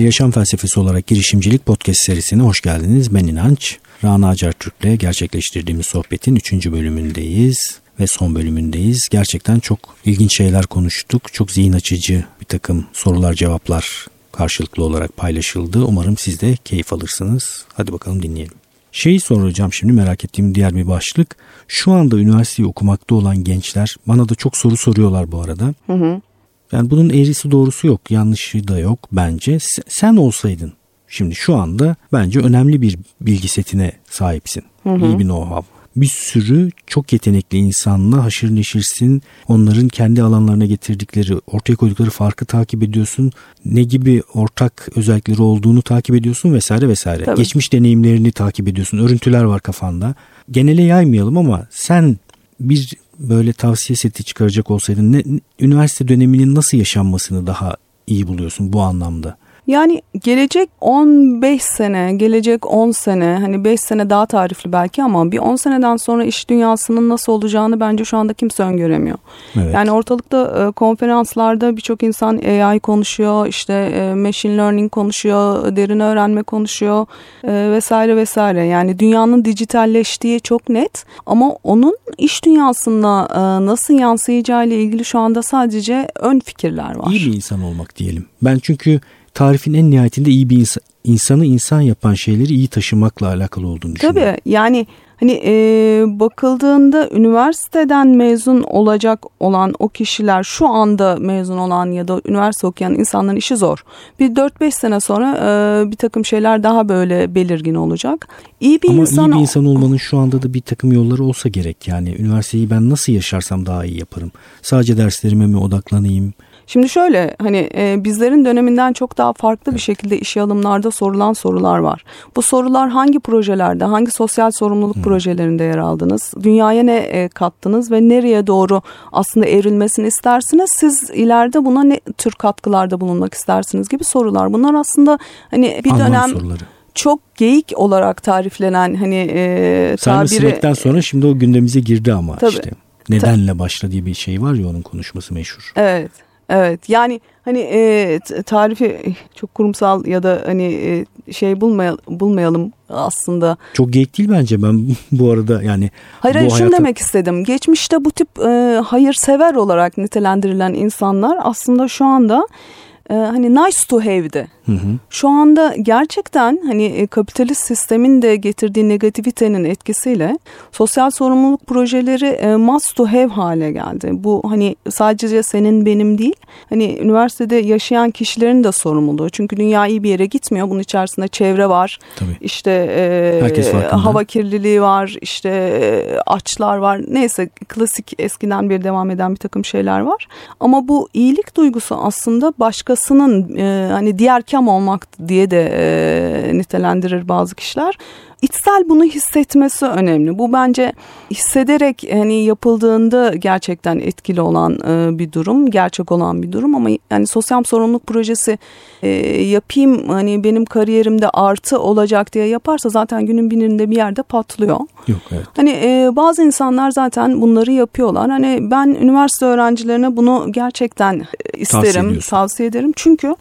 Bir Yaşam Felsefesi olarak girişimcilik podcast serisine hoş geldiniz. Ben İnanç. Rana Acar Türk'le gerçekleştirdiğimiz sohbetin 3. bölümündeyiz ve son bölümündeyiz. Gerçekten çok ilginç şeyler konuştuk. Çok zihin açıcı bir takım sorular cevaplar karşılıklı olarak paylaşıldı. Umarım siz de keyif alırsınız. Hadi bakalım dinleyelim. Şeyi soracağım şimdi merak ettiğim diğer bir başlık. Şu anda üniversiteyi okumakta olan gençler bana da çok soru soruyorlar bu arada. Hı hı. Yani bunun eğrisi doğrusu yok, yanlışı da yok bence. Sen olsaydın şimdi şu anda bence önemli bir bilgi setine sahipsin. Hı hı. İyi bir know-how bir sürü çok yetenekli insanla haşır neşirsin. Onların kendi alanlarına getirdikleri, ortaya koydukları farkı takip ediyorsun. Ne gibi ortak özellikleri olduğunu takip ediyorsun vesaire vesaire. Tabii. Geçmiş deneyimlerini takip ediyorsun. Örüntüler var kafanda. Genele yaymayalım ama sen bir böyle tavsiye seti çıkaracak olsaydın ne, üniversite döneminin nasıl yaşanmasını daha iyi buluyorsun bu anlamda? Yani gelecek 15 sene, gelecek 10 sene hani 5 sene daha tarifli belki ama bir 10 seneden sonra iş dünyasının nasıl olacağını bence şu anda kimse öngöremiyor. Evet. Yani ortalıkta e, konferanslarda birçok insan AI konuşuyor, işte e, machine learning konuşuyor, derin öğrenme konuşuyor e, vesaire vesaire. Yani dünyanın dijitalleştiği çok net ama onun iş dünyasında nasıl yansıyacağı ile ilgili şu anda sadece ön fikirler var. İyi bir insan olmak diyelim. Ben çünkü tarifin en nihayetinde iyi bir insan, insanı insan yapan şeyleri iyi taşımakla alakalı olduğunu düşünüyorum. Tabii yani hani e, bakıldığında üniversiteden mezun olacak olan o kişiler şu anda mezun olan ya da üniversite okuyan insanların işi zor. Bir 4-5 sene sonra e, bir takım şeyler daha böyle belirgin olacak. İyi bir Ama insan iyi bir insan olmanın şu anda da bir takım yolları olsa gerek yani üniversiteyi ben nasıl yaşarsam daha iyi yaparım. Sadece derslerime mi odaklanayım? Şimdi şöyle hani e, bizlerin döneminden çok daha farklı bir şekilde işe alımlarda sorulan sorular var. Bu sorular hangi projelerde, hangi sosyal sorumluluk hmm. projelerinde yer aldınız? Dünyaya ne e, kattınız ve nereye doğru aslında evrilmesini istersiniz? Siz ileride buna ne tür katkılarda bulunmak istersiniz gibi sorular. Bunlar aslında hani bir Anlam dönem soruları çok geyik olarak tariflenen hani e, tabiri... Sen sonra şimdi o gündemimize girdi ama Tabii. işte. Nedenle başla diye bir şey var ya onun konuşması meşhur. Evet. Evet yani hani e, tarifi çok kurumsal ya da hani e, şey bulmayalım, bulmayalım aslında. Çok geyik değil bence ben bu arada yani. Hayır hayır hayata... şunu demek istedim. Geçmişte bu tip e, hayırsever olarak nitelendirilen insanlar aslında şu anda e, hani nice to have'di. Hı hı. Şu anda gerçekten hani e, kapitalist sistemin de getirdiği negativitenin etkisiyle sosyal sorumluluk projeleri e, must to have hale geldi. Bu hani sadece senin benim değil hani üniversitede yaşayan kişilerin de sorumluluğu. Çünkü dünya iyi bir yere gitmiyor. Bunun içerisinde çevre var. Tabii. İşte e, hava kirliliği var. işte e, açlar var. Neyse klasik eskiden bir devam eden bir takım şeyler var. Ama bu iyilik duygusu aslında başkasının e, hani diğer kam olmak diye de e, nitelendirir bazı kişiler. İçsel bunu hissetmesi önemli. Bu bence hissederek hani yapıldığında gerçekten etkili olan e, bir durum, gerçek olan bir durum ama yani sosyal sorumluluk projesi e, yapayım hani benim kariyerimde artı olacak diye yaparsa zaten günün birinde bir yerde patlıyor. Yok evet. Hani e, bazı insanlar zaten bunları yapıyorlar. Hani ben üniversite öğrencilerine bunu gerçekten isterim, tavsiye, tavsiye ederim. Çünkü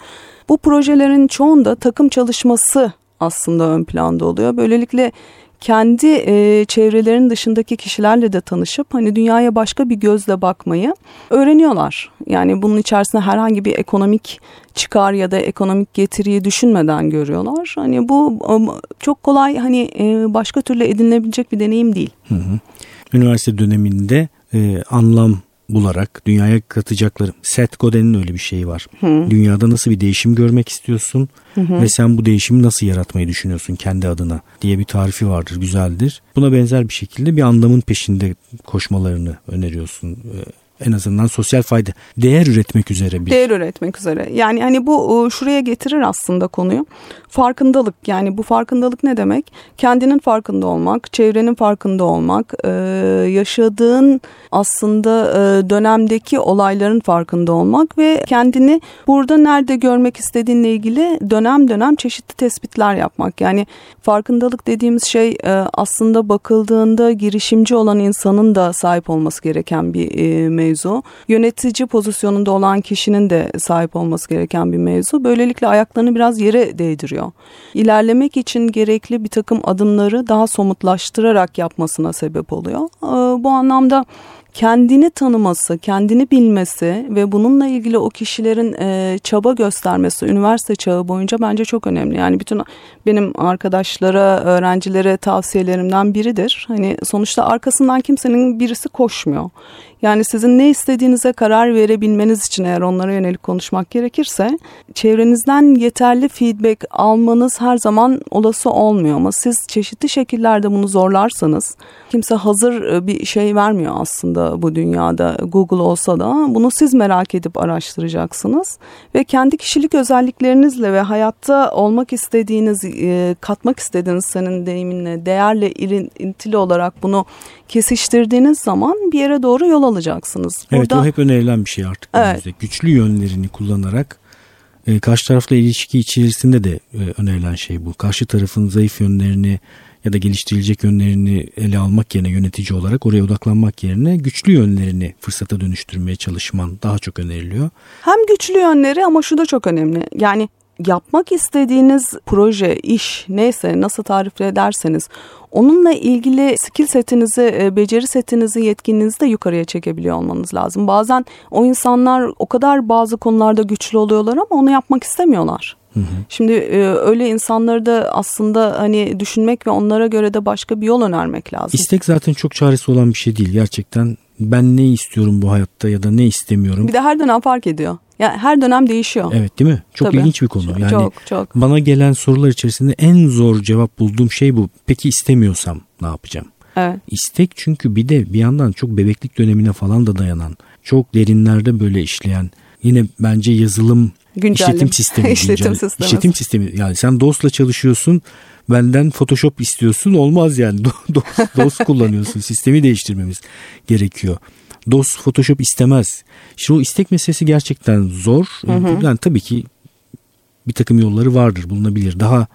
bu projelerin çoğunda takım çalışması aslında ön planda oluyor. Böylelikle kendi e, çevrelerin dışındaki kişilerle de tanışıp hani dünyaya başka bir gözle bakmayı öğreniyorlar. Yani bunun içerisinde herhangi bir ekonomik çıkar ya da ekonomik getiriyi düşünmeden görüyorlar. Hani bu çok kolay hani e, başka türlü edinilebilecek bir deneyim değil. Hı hı. Üniversite döneminde e, anlam bularak dünyaya katacaklarım. Seth Godin'in öyle bir şeyi var. Hı. Dünyada nasıl bir değişim görmek istiyorsun hı hı. ve sen bu değişimi nasıl yaratmayı düşünüyorsun kendi adına diye bir tarifi vardır, güzeldir. Buna benzer bir şekilde bir anlamın peşinde koşmalarını öneriyorsun en azından sosyal fayda değer üretmek üzere bir. Değer üretmek üzere. Yani hani bu şuraya getirir aslında konuyu. Farkındalık yani bu farkındalık ne demek? Kendinin farkında olmak, çevrenin farkında olmak, yaşadığın aslında dönemdeki olayların farkında olmak ve kendini burada nerede görmek istediğinle ilgili dönem dönem çeşitli tespitler yapmak. Yani farkındalık dediğimiz şey aslında bakıldığında girişimci olan insanın da sahip olması gereken bir mevzu mevzu. Yönetici pozisyonunda olan kişinin de sahip olması gereken bir mevzu. Böylelikle ayaklarını biraz yere değdiriyor. İlerlemek için gerekli bir takım adımları daha somutlaştırarak yapmasına sebep oluyor. Ee, bu anlamda kendini tanıması, kendini bilmesi ve bununla ilgili o kişilerin e, çaba göstermesi üniversite çağı boyunca bence çok önemli. Yani bütün benim arkadaşlara, öğrencilere tavsiyelerimden biridir. Hani sonuçta arkasından kimsenin birisi koşmuyor. Yani sizin ne istediğinize karar verebilmeniz için eğer onlara yönelik konuşmak gerekirse çevrenizden yeterli feedback almanız her zaman olası olmuyor ama siz çeşitli şekillerde bunu zorlarsanız kimse hazır e, bir şey vermiyor aslında bu dünyada Google olsa da bunu siz merak edip araştıracaksınız ve kendi kişilik özelliklerinizle ve hayatta olmak istediğiniz e, katmak istediğiniz senin deyiminle değerle ilintili olarak bunu kesiştirdiğiniz zaman bir yere doğru yol alacaksınız. Evet o hep önerilen bir şey artık. Evet. Güçlü yönlerini kullanarak e, karşı tarafla ilişki içerisinde de e, önerilen şey bu. Karşı tarafın zayıf yönlerini ya da geliştirilecek yönlerini ele almak yerine yönetici olarak oraya odaklanmak yerine güçlü yönlerini fırsata dönüştürmeye çalışman daha çok öneriliyor. Hem güçlü yönleri ama şu da çok önemli. Yani yapmak istediğiniz proje, iş neyse nasıl tarif ederseniz onunla ilgili skill setinizi, e, beceri setinizi, yetkinliğinizi de yukarıya çekebiliyor olmanız lazım. Bazen o insanlar o kadar bazı konularda güçlü oluyorlar ama onu yapmak istemiyorlar. Hı hı. Şimdi e, öyle insanları da aslında hani düşünmek ve onlara göre de başka bir yol önermek lazım. İstek zaten çok çaresi olan bir şey değil gerçekten. Ben ne istiyorum bu hayatta ya da ne istemiyorum. Bir de her dönem fark ediyor. Yani her dönem değişiyor. Evet değil mi? Çok Tabii. ilginç bir konu. Yani çok, çok. bana gelen sorular içerisinde en zor cevap bulduğum şey bu. Peki istemiyorsam ne yapacağım? Evet. İstek çünkü bir de bir yandan çok bebeklik dönemine falan da dayanan, çok derinlerde böyle işleyen, yine bence yazılım Güncellim. işletim sistemi. işletim sistemi. İşletim sistemi. Yani sen DOS'la çalışıyorsun benden Photoshop istiyorsun olmaz yani. DOS, DOS kullanıyorsun. Sistemi değiştirmemiz gerekiyor. DOS Photoshop istemez. İşte o istek meselesi gerçekten zor. Hı hı. Yani tabii ki bir takım yolları vardır bulunabilir. Daha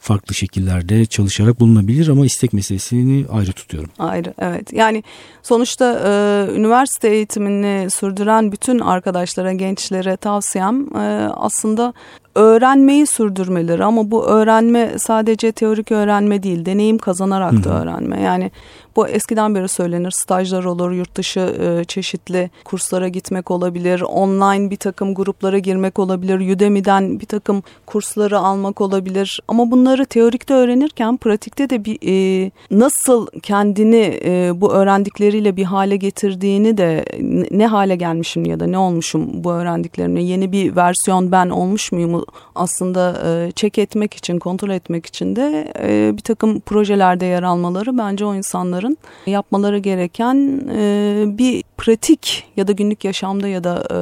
farklı şekillerde çalışarak bulunabilir ama istek meselesini ayrı tutuyorum. Ayrı evet yani sonuçta e, üniversite eğitimini sürdüren bütün arkadaşlara gençlere tavsiyem e, aslında öğrenmeyi sürdürmeleri ama bu öğrenme sadece teorik öğrenme değil deneyim kazanarak Hı-hı. da öğrenme yani bu eskiden beri söylenir. Stajlar olur, yurt dışı e, çeşitli kurslara gitmek olabilir, online bir takım gruplara girmek olabilir, Udemy'den bir takım kursları almak olabilir. Ama bunları teorikte öğrenirken pratikte de bir e, nasıl kendini e, bu öğrendikleriyle bir hale getirdiğini de ne hale gelmişim ya da ne olmuşum bu öğrendiklerimle yeni bir versiyon ben olmuş muyum aslında e, check etmek için, kontrol etmek için de e, bir takım projelerde yer almaları bence o insanların yapmaları gereken e, bir pratik ya da günlük yaşamda ya da e,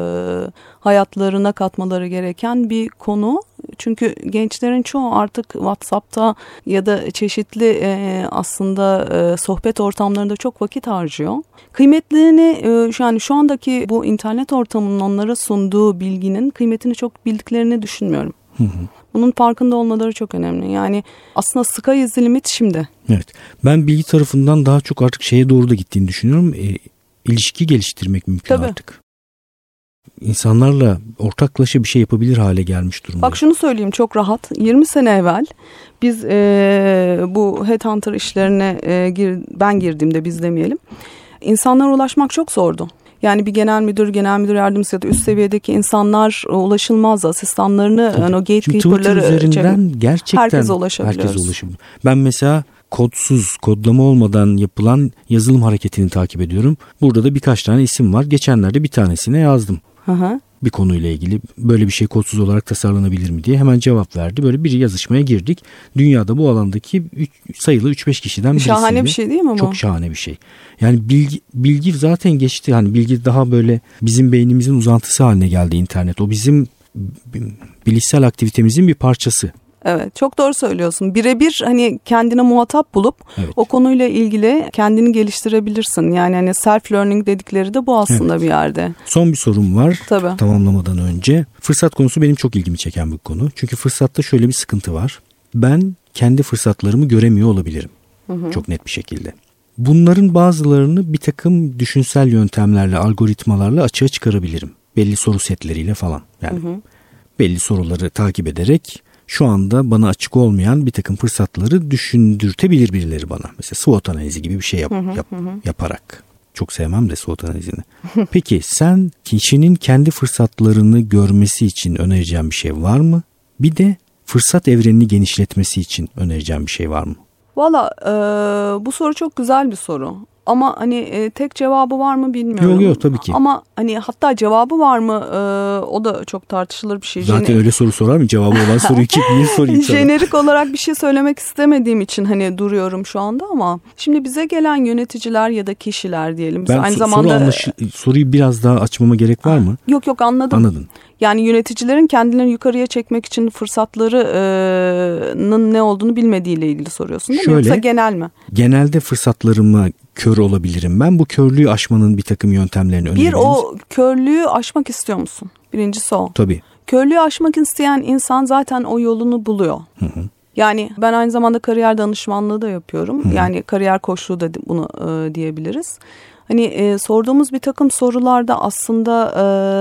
hayatlarına katmaları gereken bir konu. Çünkü gençlerin çoğu artık WhatsApp'ta ya da çeşitli e, aslında e, sohbet ortamlarında çok vakit harcıyor. Kıymetlerini e, yani şu andaki bu internet ortamının onlara sunduğu bilginin kıymetini çok bildiklerini düşünmüyorum. Hı hı. Bunun farkında olmaları çok önemli. Yani aslında sky is the limit şimdi. Evet. Ben bilgi tarafından daha çok artık şeye doğru da gittiğini düşünüyorum. E, ilişki geliştirmek mümkün Tabii. artık. İnsanlarla ortaklaşa bir şey yapabilir hale gelmiş durumda. Bak şunu söyleyeyim çok rahat. 20 sene evvel biz e, bu headhunter işlerine e, gir, ben girdiğimde biz demeyelim. İnsanlara ulaşmak çok zordu. Yani bir genel müdür, genel müdür yardımcısı ya da üst seviyedeki insanlar ulaşılmaz. Asistanlarını, Tabii. yani o gatekeeper'ları üzerinden gerçekten herkese ulaşabiliyoruz. Herkese ulaşabiliyor. Ben mesela kodsuz, kodlama olmadan yapılan yazılım hareketini takip ediyorum. Burada da birkaç tane isim var. Geçenlerde bir tanesine yazdım. Hı bir konuyla ilgili böyle bir şey kodsuz olarak tasarlanabilir mi diye hemen cevap verdi. Böyle bir yazışmaya girdik. Dünyada bu alandaki üç, sayılı 3-5 kişiden birisi. Şahane bir şey değil mi bu? Çok şahane bir şey. Yani bilgi, bilgi zaten geçti. Hani bilgi daha böyle bizim beynimizin uzantısı haline geldi internet. O bizim bilişsel aktivitemizin bir parçası. Evet çok doğru söylüyorsun. Birebir hani kendine muhatap bulup evet. o konuyla ilgili kendini geliştirebilirsin. Yani hani self learning dedikleri de bu aslında evet. bir yerde. Son bir sorum var Tabii. tamamlamadan önce. Fırsat konusu benim çok ilgimi çeken bir konu. Çünkü fırsatta şöyle bir sıkıntı var. Ben kendi fırsatlarımı göremiyor olabilirim. Hı hı. Çok net bir şekilde. Bunların bazılarını bir takım düşünsel yöntemlerle, algoritmalarla açığa çıkarabilirim. Belli soru setleriyle falan. Yani hı hı. belli soruları takip ederek şu anda bana açık olmayan bir takım fırsatları düşündürtebilir birileri bana. Mesela SWOT analizi gibi bir şey yap, yap, yaparak. Çok sevmem de SWOT analizini. Peki sen kişinin kendi fırsatlarını görmesi için önereceğin bir şey var mı? Bir de fırsat evrenini genişletmesi için önereceğim bir şey var mı? Valla e, bu soru çok güzel bir soru. Ama hani e, tek cevabı var mı bilmiyorum. Yok yok tabii ki. Ama hani hatta cevabı var mı e, o da çok tartışılır bir şey. Zaten Jene... öyle soru sorar mı? Cevabı olan soruyu kim niye sorayım sana? Jenerik olarak bir şey söylemek istemediğim için hani duruyorum şu anda ama şimdi bize gelen yöneticiler ya da kişiler diyelim. Biz ben aynı so- zamanda soru anlaşı- soruyu biraz daha açmama gerek var mı? Yok yok anladım. Anladın. Yani yöneticilerin kendilerini yukarıya çekmek için fırsatlarının ne olduğunu bilmediğiyle ilgili soruyorsun değil Şöyle, mi? Yoksa genel mi? Genelde fırsatlarımı kör olabilirim. Ben bu körlüğü aşmanın bir takım yöntemlerini önerebilirim. Bir o körlüğü aşmak istiyor musun? Birincisi o. Tabii. Körlüğü aşmak isteyen insan zaten o yolunu buluyor. Hı hı. Yani ben aynı zamanda kariyer danışmanlığı da yapıyorum. Hı. Yani kariyer koçluğu da bunu e, diyebiliriz. Hani e, sorduğumuz bir takım sorularda aslında...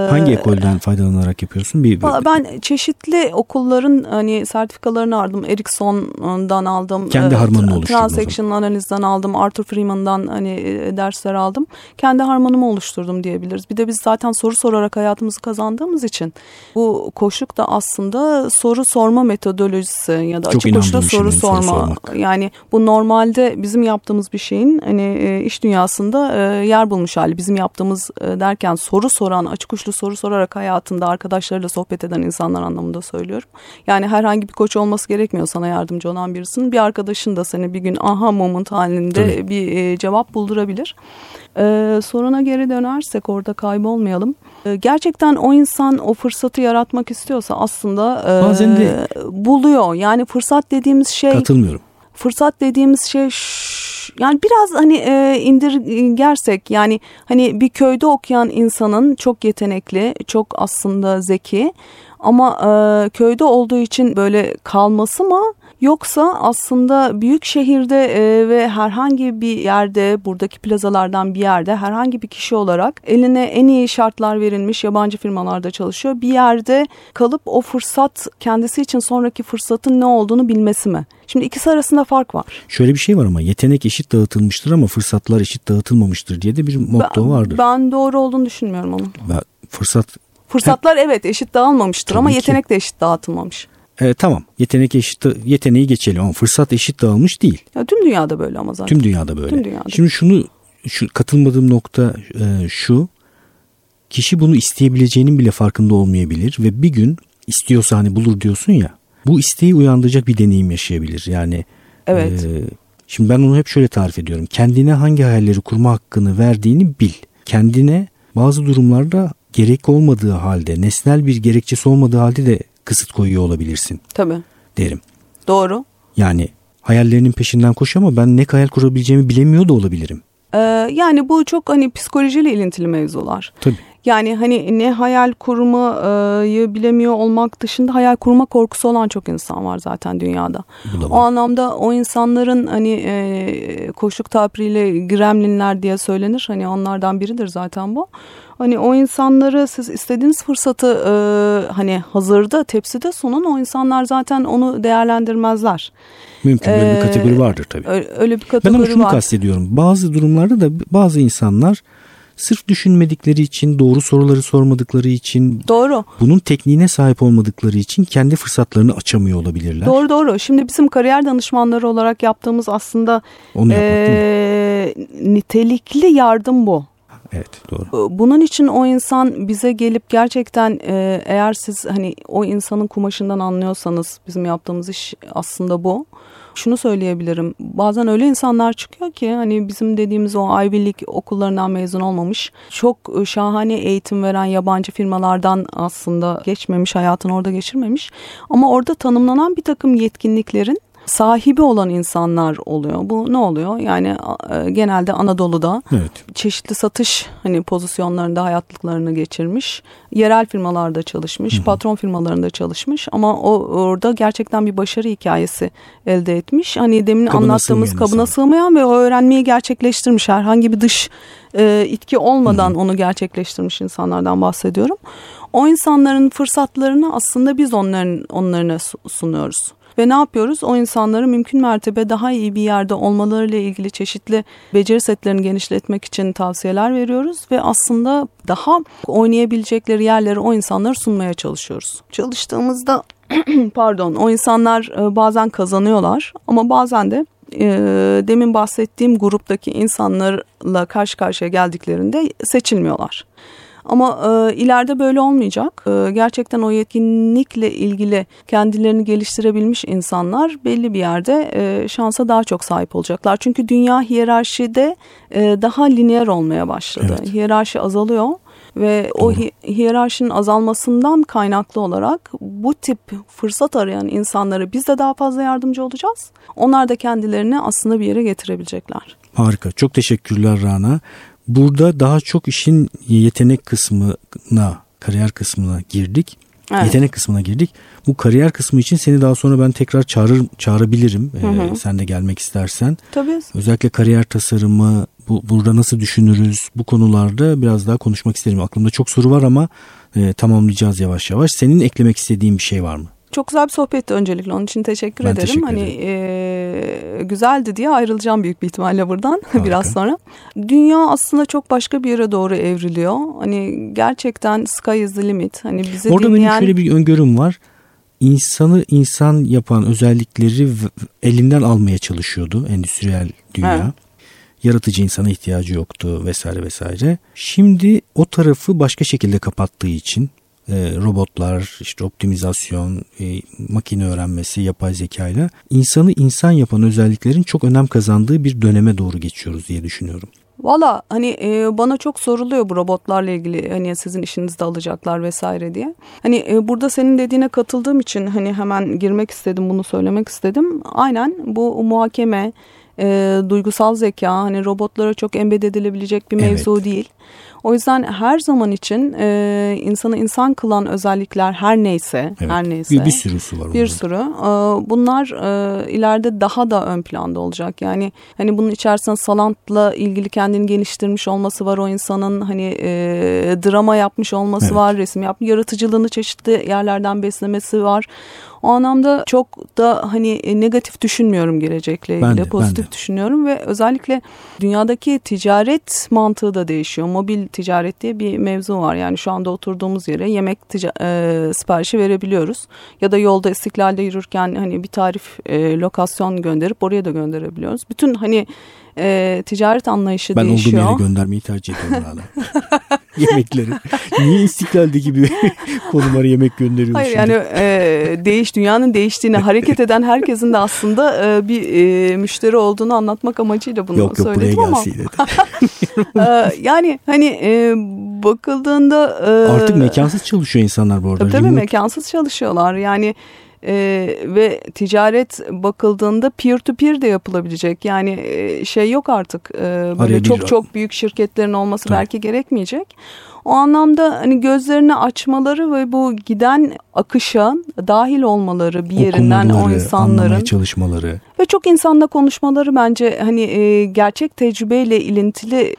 E, Hangi ekolden faydalanarak yapıyorsun? Bir, bir... Ben çeşitli okulların hani sertifikalarını aldım. Ericsson'dan aldım. Kendi e, harmanını oluşturdum. Transaction analizden aldım. Arthur Freeman'dan hani e, dersler aldım. Kendi harmanımı oluşturdum diyebiliriz. Bir de biz zaten soru sorarak hayatımızı kazandığımız için bu koşuk da aslında soru sorma metodolojisi ya da Çok açık uçlu soru sorma. Soru yani bu normalde bizim yaptığımız bir şeyin hani e, iş dünyasında yer bulmuş hali. Bizim yaptığımız e, derken soru soran, açık uçlu soru sorarak hayatında arkadaşlarıyla sohbet eden insanlar anlamında söylüyorum. Yani herhangi bir koç olması gerekmiyor sana yardımcı olan birisinin. Bir arkadaşın da seni bir gün aha moment halinde Tabii. bir e, cevap buldurabilir. Ee, soruna geri dönersek orada kaybolmayalım. Ee, gerçekten o insan o fırsatı yaratmak istiyorsa aslında e, Bazen de buluyor. Yani fırsat dediğimiz şey... Katılmıyorum. Fırsat dediğimiz şey yani biraz hani e, indirgersek yani hani bir köyde okuyan insanın çok yetenekli, çok aslında zeki ama e, köyde olduğu için böyle kalması mı Yoksa aslında büyük şehirde e, ve herhangi bir yerde buradaki plazalardan bir yerde herhangi bir kişi olarak eline en iyi şartlar verilmiş yabancı firmalarda çalışıyor. Bir yerde kalıp o fırsat kendisi için sonraki fırsatın ne olduğunu bilmesi mi? Şimdi ikisi arasında fark var. Şöyle bir şey var ama yetenek eşit dağıtılmıştır ama fırsatlar eşit dağıtılmamıştır diye de bir motto ben, vardır. Ben doğru olduğunu düşünmüyorum onun. Ben, fırsat Fırsatlar evet eşit dağılmamıştır Tabii ama ki. yetenek de eşit dağıtılmamış. E, tamam yetenek eşit yeteneği geçelim ama fırsat eşit dağılmış değil. Ya tüm dünyada böyle ama zaten. Tüm dünyada böyle. Tüm dünyada. Şimdi şunu şu katılmadığım nokta e, şu. Kişi bunu isteyebileceğinin bile farkında olmayabilir ve bir gün istiyorsa hani bulur diyorsun ya. Bu isteği uyandıracak bir deneyim yaşayabilir. Yani Evet. E, şimdi ben onu hep şöyle tarif ediyorum. Kendine hangi hayalleri kurma hakkını verdiğini bil. Kendine bazı durumlarda gerek olmadığı halde, nesnel bir gerekçesi olmadığı halde de kısıt koyuyor olabilirsin. Tabii. Derim. Doğru. Yani hayallerinin peşinden koş ama ben ne hayal kurabileceğimi bilemiyor da olabilirim. Ee, yani bu çok hani psikolojiyle ilintili mevzular. Tabii. Yani hani ne hayal kurmayı bilemiyor olmak dışında hayal kurma korkusu olan çok insan var zaten dünyada. O anlamda o insanların hani e, koşuk tabiriyle gremlinler diye söylenir. Hani onlardan biridir zaten bu. Hani o insanları siz istediğiniz fırsatı e, hani hazırda tepside sunun o insanlar zaten onu değerlendirmezler. Mümkün böyle bir kategori vardır tabii. Öyle bir kategori var. Ben ama şunu var. kastediyorum. Bazı durumlarda da bazı insanlar sırf düşünmedikleri için, doğru soruları sormadıkları için, doğru. bunun tekniğine sahip olmadıkları için kendi fırsatlarını açamıyor olabilirler. Doğru doğru. Şimdi bizim kariyer danışmanları olarak yaptığımız aslında Onu e, nitelikli yardım bu. Evet doğru. Bunun için o insan bize gelip gerçekten eğer siz hani o insanın kumaşından anlıyorsanız bizim yaptığımız iş aslında bu şunu söyleyebilirim. Bazen öyle insanlar çıkıyor ki hani bizim dediğimiz o Ivy League okullarından mezun olmamış. Çok şahane eğitim veren yabancı firmalardan aslında geçmemiş, hayatını orada geçirmemiş. Ama orada tanımlanan bir takım yetkinliklerin sahibi olan insanlar oluyor. Bu ne oluyor? Yani e, genelde Anadolu'da evet. çeşitli satış hani pozisyonlarında hayatlıklarını geçirmiş. Yerel firmalarda çalışmış, Hı-hı. patron firmalarında çalışmış ama o orada gerçekten bir başarı hikayesi elde etmiş. Hani demin kabına anlattığımız kabına insan. sığmayan ve o öğrenmeyi gerçekleştirmiş. Herhangi bir dış e, itki olmadan Hı-hı. onu gerçekleştirmiş insanlardan bahsediyorum. O insanların fırsatlarını aslında biz onların onlarına sunuyoruz. Ve ne yapıyoruz? O insanları mümkün mertebe daha iyi bir yerde olmalarıyla ilgili çeşitli beceri setlerini genişletmek için tavsiyeler veriyoruz ve aslında daha oynayabilecekleri yerleri o insanlara sunmaya çalışıyoruz. Çalıştığımızda pardon o insanlar e, bazen kazanıyorlar ama bazen de e, demin bahsettiğim gruptaki insanlarla karşı karşıya geldiklerinde seçilmiyorlar. Ama e, ileride böyle olmayacak. E, gerçekten o yetkinlikle ilgili kendilerini geliştirebilmiş insanlar belli bir yerde e, şansa daha çok sahip olacaklar. Çünkü dünya hiyerarşide e, daha lineer olmaya başladı. Evet. Hiyerarşi azalıyor ve Doğru. o hi- hiyerarşinin azalmasından kaynaklı olarak bu tip fırsat arayan insanlara biz de daha fazla yardımcı olacağız. Onlar da kendilerini aslında bir yere getirebilecekler. Harika. Çok teşekkürler Rana. Burada daha çok işin yetenek kısmına, kariyer kısmına girdik. Evet. Yetenek kısmına girdik. Bu kariyer kısmı için seni daha sonra ben tekrar çağırır çağırabilirim. Hı hı. Ee, sen de gelmek istersen. Tabii. Özellikle kariyer tasarımı, bu burada nasıl düşünürüz? Bu konularda biraz daha konuşmak isterim. Aklımda çok soru var ama e, tamamlayacağız yavaş yavaş. Senin eklemek istediğin bir şey var mı? Çok güzel bir sohbetti öncelikle. Onun için teşekkür ben ederim. Teşekkür hani e, güzeldi diye ayrılacağım büyük bir ihtimalle buradan biraz sonra. Dünya aslında çok başka bir yere doğru evriliyor. Hani gerçekten sky is the limit. Hani bizi Orada dinleyen... benim şöyle bir öngörüm var. İnsanı insan yapan özellikleri elinden almaya çalışıyordu endüstriyel dünya. Evet yaratıcı insana ihtiyacı yoktu vesaire vesaire. Şimdi o tarafı başka şekilde kapattığı için e, robotlar, işte optimizasyon, e, makine öğrenmesi, yapay zeka ile insanı insan yapan özelliklerin çok önem kazandığı bir döneme doğru geçiyoruz diye düşünüyorum. Valla hani e, bana çok soruluyor bu robotlarla ilgili hani sizin işinizde alacaklar vesaire diye. Hani e, burada senin dediğine katıldığım için hani hemen girmek istedim bunu söylemek istedim. Aynen bu muhakeme, e, duygusal zeka hani robotlara çok embed edilebilecek bir mevzu evet. değil. O yüzden her zaman için e, insanı insan kılan özellikler her neyse, evet. her neyse. Bir, bir sürüsü var. Bir onların. sürü. E, bunlar e, ileride daha da ön planda olacak. Yani hani bunun içerisinde salantla ilgili kendini geliştirmiş olması var o insanın hani e, drama yapmış olması evet. var, resim yapmış, yaratıcılığını çeşitli yerlerden beslemesi var. O anlamda çok da hani e, negatif düşünmüyorum gelecekle ilgili. Ben de, pozitif ben de. düşünüyorum ve özellikle dünyadaki ticaret mantığı da değişiyor. Mobil ticaret diye bir mevzu var. Yani şu anda oturduğumuz yere yemek e, siparişi verebiliyoruz. Ya da yolda istiklalde yürürken hani bir tarif e, lokasyon gönderip oraya da gönderebiliyoruz. Bütün hani e, ticaret anlayışı ben değişiyor. Ben olduğum yere göndermeyi tercih ediyorum hala. Yemekleri. Niye istiklalde gibi konumlara yemek gönderiyorsun? Hayır şimdi? yani e, değiş dünyanın değiştiğini hareket eden herkesin de aslında e, bir e, müşteri olduğunu anlatmak amacıyla bunu yok, yok, söyledim ama. e, yani hani e, bakıldığında e, artık mekansız çalışıyor insanlar bu arada. Tabii, tabii mekansız çalışıyorlar. Yani e, ve ticaret bakıldığında peer to peer de yapılabilecek. Yani e, şey yok artık e, böyle çok çok büyük şirketlerin olması Tabii. belki gerekmeyecek. O anlamda hani gözlerini açmaları ve bu giden akışa dahil olmaları bir yerinden o insanların çalışmaları ve çok insanla konuşmaları bence hani e, gerçek tecrübeyle ilintili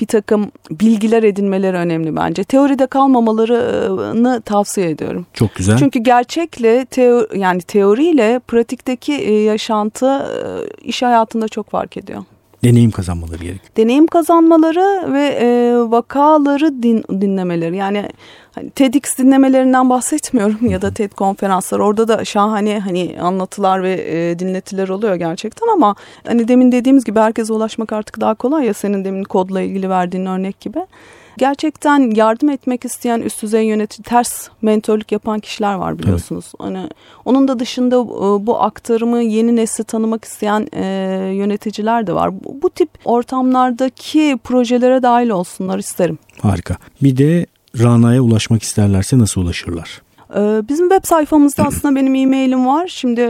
bir takım bilgiler edinmeleri önemli bence. Teoride kalmamalarını tavsiye ediyorum. Çok güzel. Çünkü gerçekle teo yani teoriyle pratikteki e, yaşantı e, iş hayatında çok fark ediyor deneyim kazanmaları gerek. Deneyim kazanmaları ve e, vakaları din, dinlemeleri. Yani hani TEDx dinlemelerinden bahsetmiyorum ya da TED konferanslar. Orada da şahane hani anlatılar ve e, dinletiler oluyor gerçekten ama hani demin dediğimiz gibi herkese ulaşmak artık daha kolay ya senin demin kodla ilgili verdiğin örnek gibi gerçekten yardım etmek isteyen üst düzey yönetici ters mentörlük yapan kişiler var biliyorsunuz. Evet. Hani onun da dışında e, bu aktarımı yeni nesli tanımak isteyen e, yöneticiler de var. Bu, bu tip ortamlardaki projelere dahil olsunlar isterim. Harika. Bir de Rana'ya ulaşmak isterlerse nasıl ulaşırlar? Ee, bizim web sayfamızda aslında benim e-mailim var. Şimdi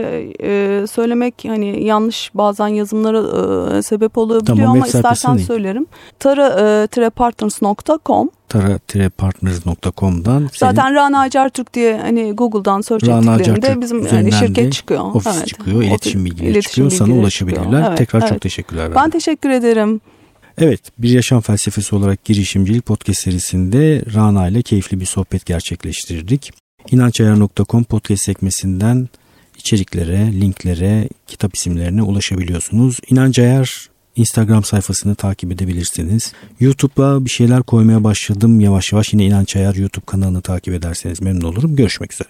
e, söylemek hani yanlış bazen yazımlara e, sebep olabiliyor tamam, ama istersen söylerim. tara-partners.com tara-partners.com'dan Zaten Rana Acar Türk diye hani Google'dan search Rana ettiklerinde bizim hani şirket çıkıyor. Ofis evet. çıkıyor, iletişim bilgileri iletişim çıkıyor. Bilgileri Sana ulaşabilirler. Evet, Tekrar evet. çok teşekkürler. Ben teşekkür ederim. Evet, bir yaşam felsefesi olarak girişimcilik podcast serisinde Rana ile keyifli bir sohbet gerçekleştirdik. İnançayar.com podcast sekmesinden içeriklere, linklere, kitap isimlerine ulaşabiliyorsunuz. İnancayar Instagram sayfasını takip edebilirsiniz. YouTube'a bir şeyler koymaya başladım yavaş yavaş. Yine İnanç Ayar YouTube kanalını takip ederseniz memnun olurum. Görüşmek üzere.